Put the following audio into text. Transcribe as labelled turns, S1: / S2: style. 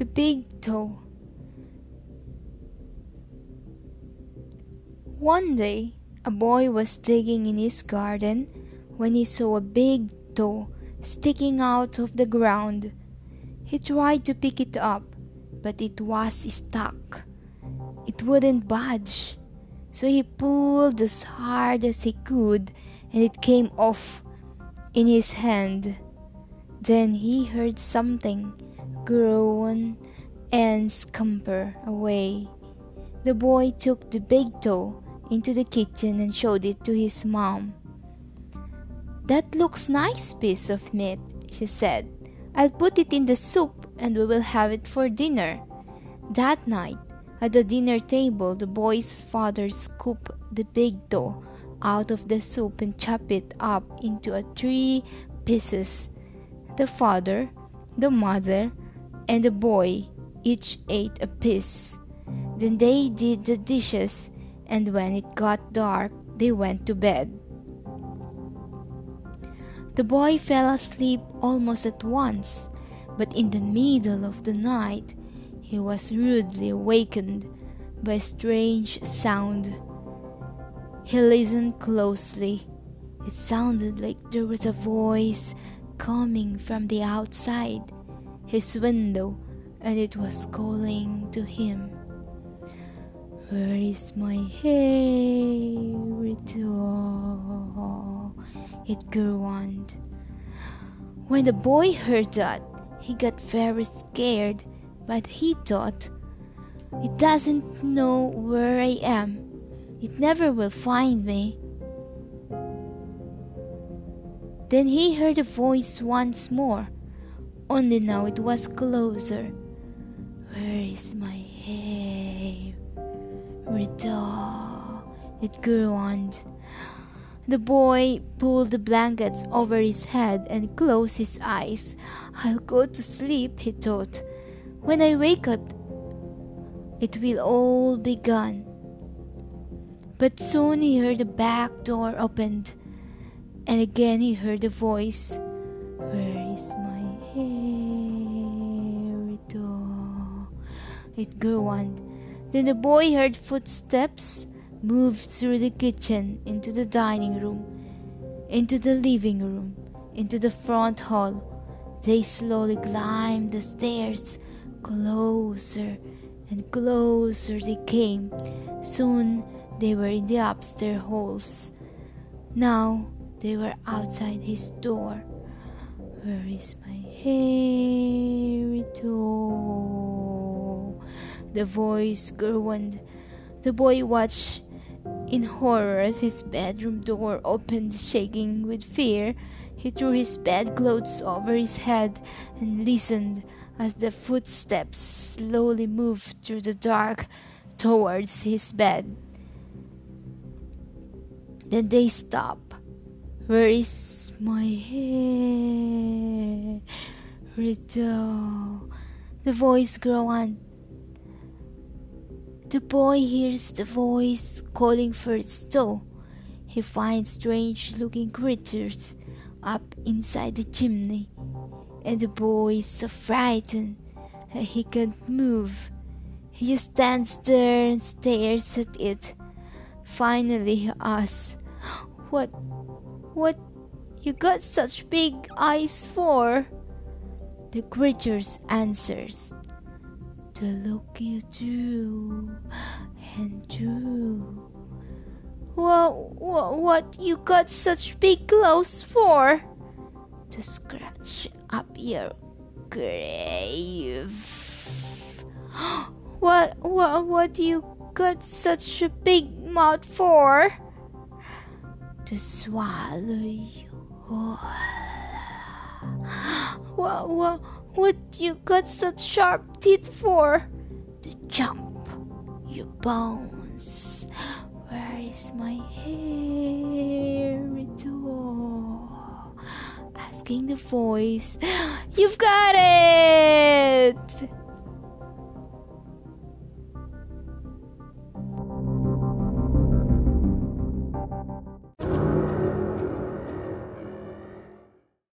S1: the big toe. One day, a boy was digging in his garden when he saw a big toe sticking out of the ground. He tried to pick it up, but it was stuck. It wouldn't budge. So he pulled as hard as he could, and it came off in his hand. Then he heard something groan and scamper away. The boy took the big toe into the kitchen and showed it to his mom. That looks nice piece of meat, she said. I'll put it in the soup and we will have it for dinner. That night, at the dinner table, the boy's father scooped the big toe out of the soup and chopped it up into three pieces. The father, the mother, and the boy each ate a piece. Then they did the dishes, and when it got dark, they went to bed. The boy fell asleep almost at once, but in the middle of the night he was rudely awakened by a strange sound. He listened closely. It sounded like there was a voice coming from the outside his window, and it was calling to him. Where is my dog? It groaned. When the boy heard that, he got very scared, but he thought, It doesn't know where I am. It never will find me. Then he heard a voice once more, only now it was closer. Where is my hair? Rita, it groaned. The boy pulled the blankets over his head and closed his eyes. I'll go to sleep, he thought. When I wake up, it will all be gone. But soon he heard the back door opened, and again he heard a voice. Where It grew on. Then the boy heard footsteps move through the kitchen into the dining room, into the living room, into the front hall. They slowly climbed the stairs. Closer and closer they came. Soon they were in the upstairs halls. Now they were outside his door. Where is my hairy toe? The voice grew groaned. The boy watched in horror as his bedroom door opened, shaking with fear. He threw his bedclothes over his head and listened as the footsteps slowly moved through the dark towards his bed. Then they stopped. Where is my hair? Rito. The voice groaned. The boy hears the voice calling for its toe. He finds strange looking creatures up inside the chimney, and the boy is so frightened that he can't move. He just stands there and stares at it. Finally, he asks, What, what you got such big eyes for? The creatures answers, To look you through and through. What, what, what you got such big claws for? To scratch up your grave. What, what, what you got such a big mouth for? To swallow you. What, what, what you got such sharp teeth for? To jump your bones. Where is my hair? Asking the voice. You've got it!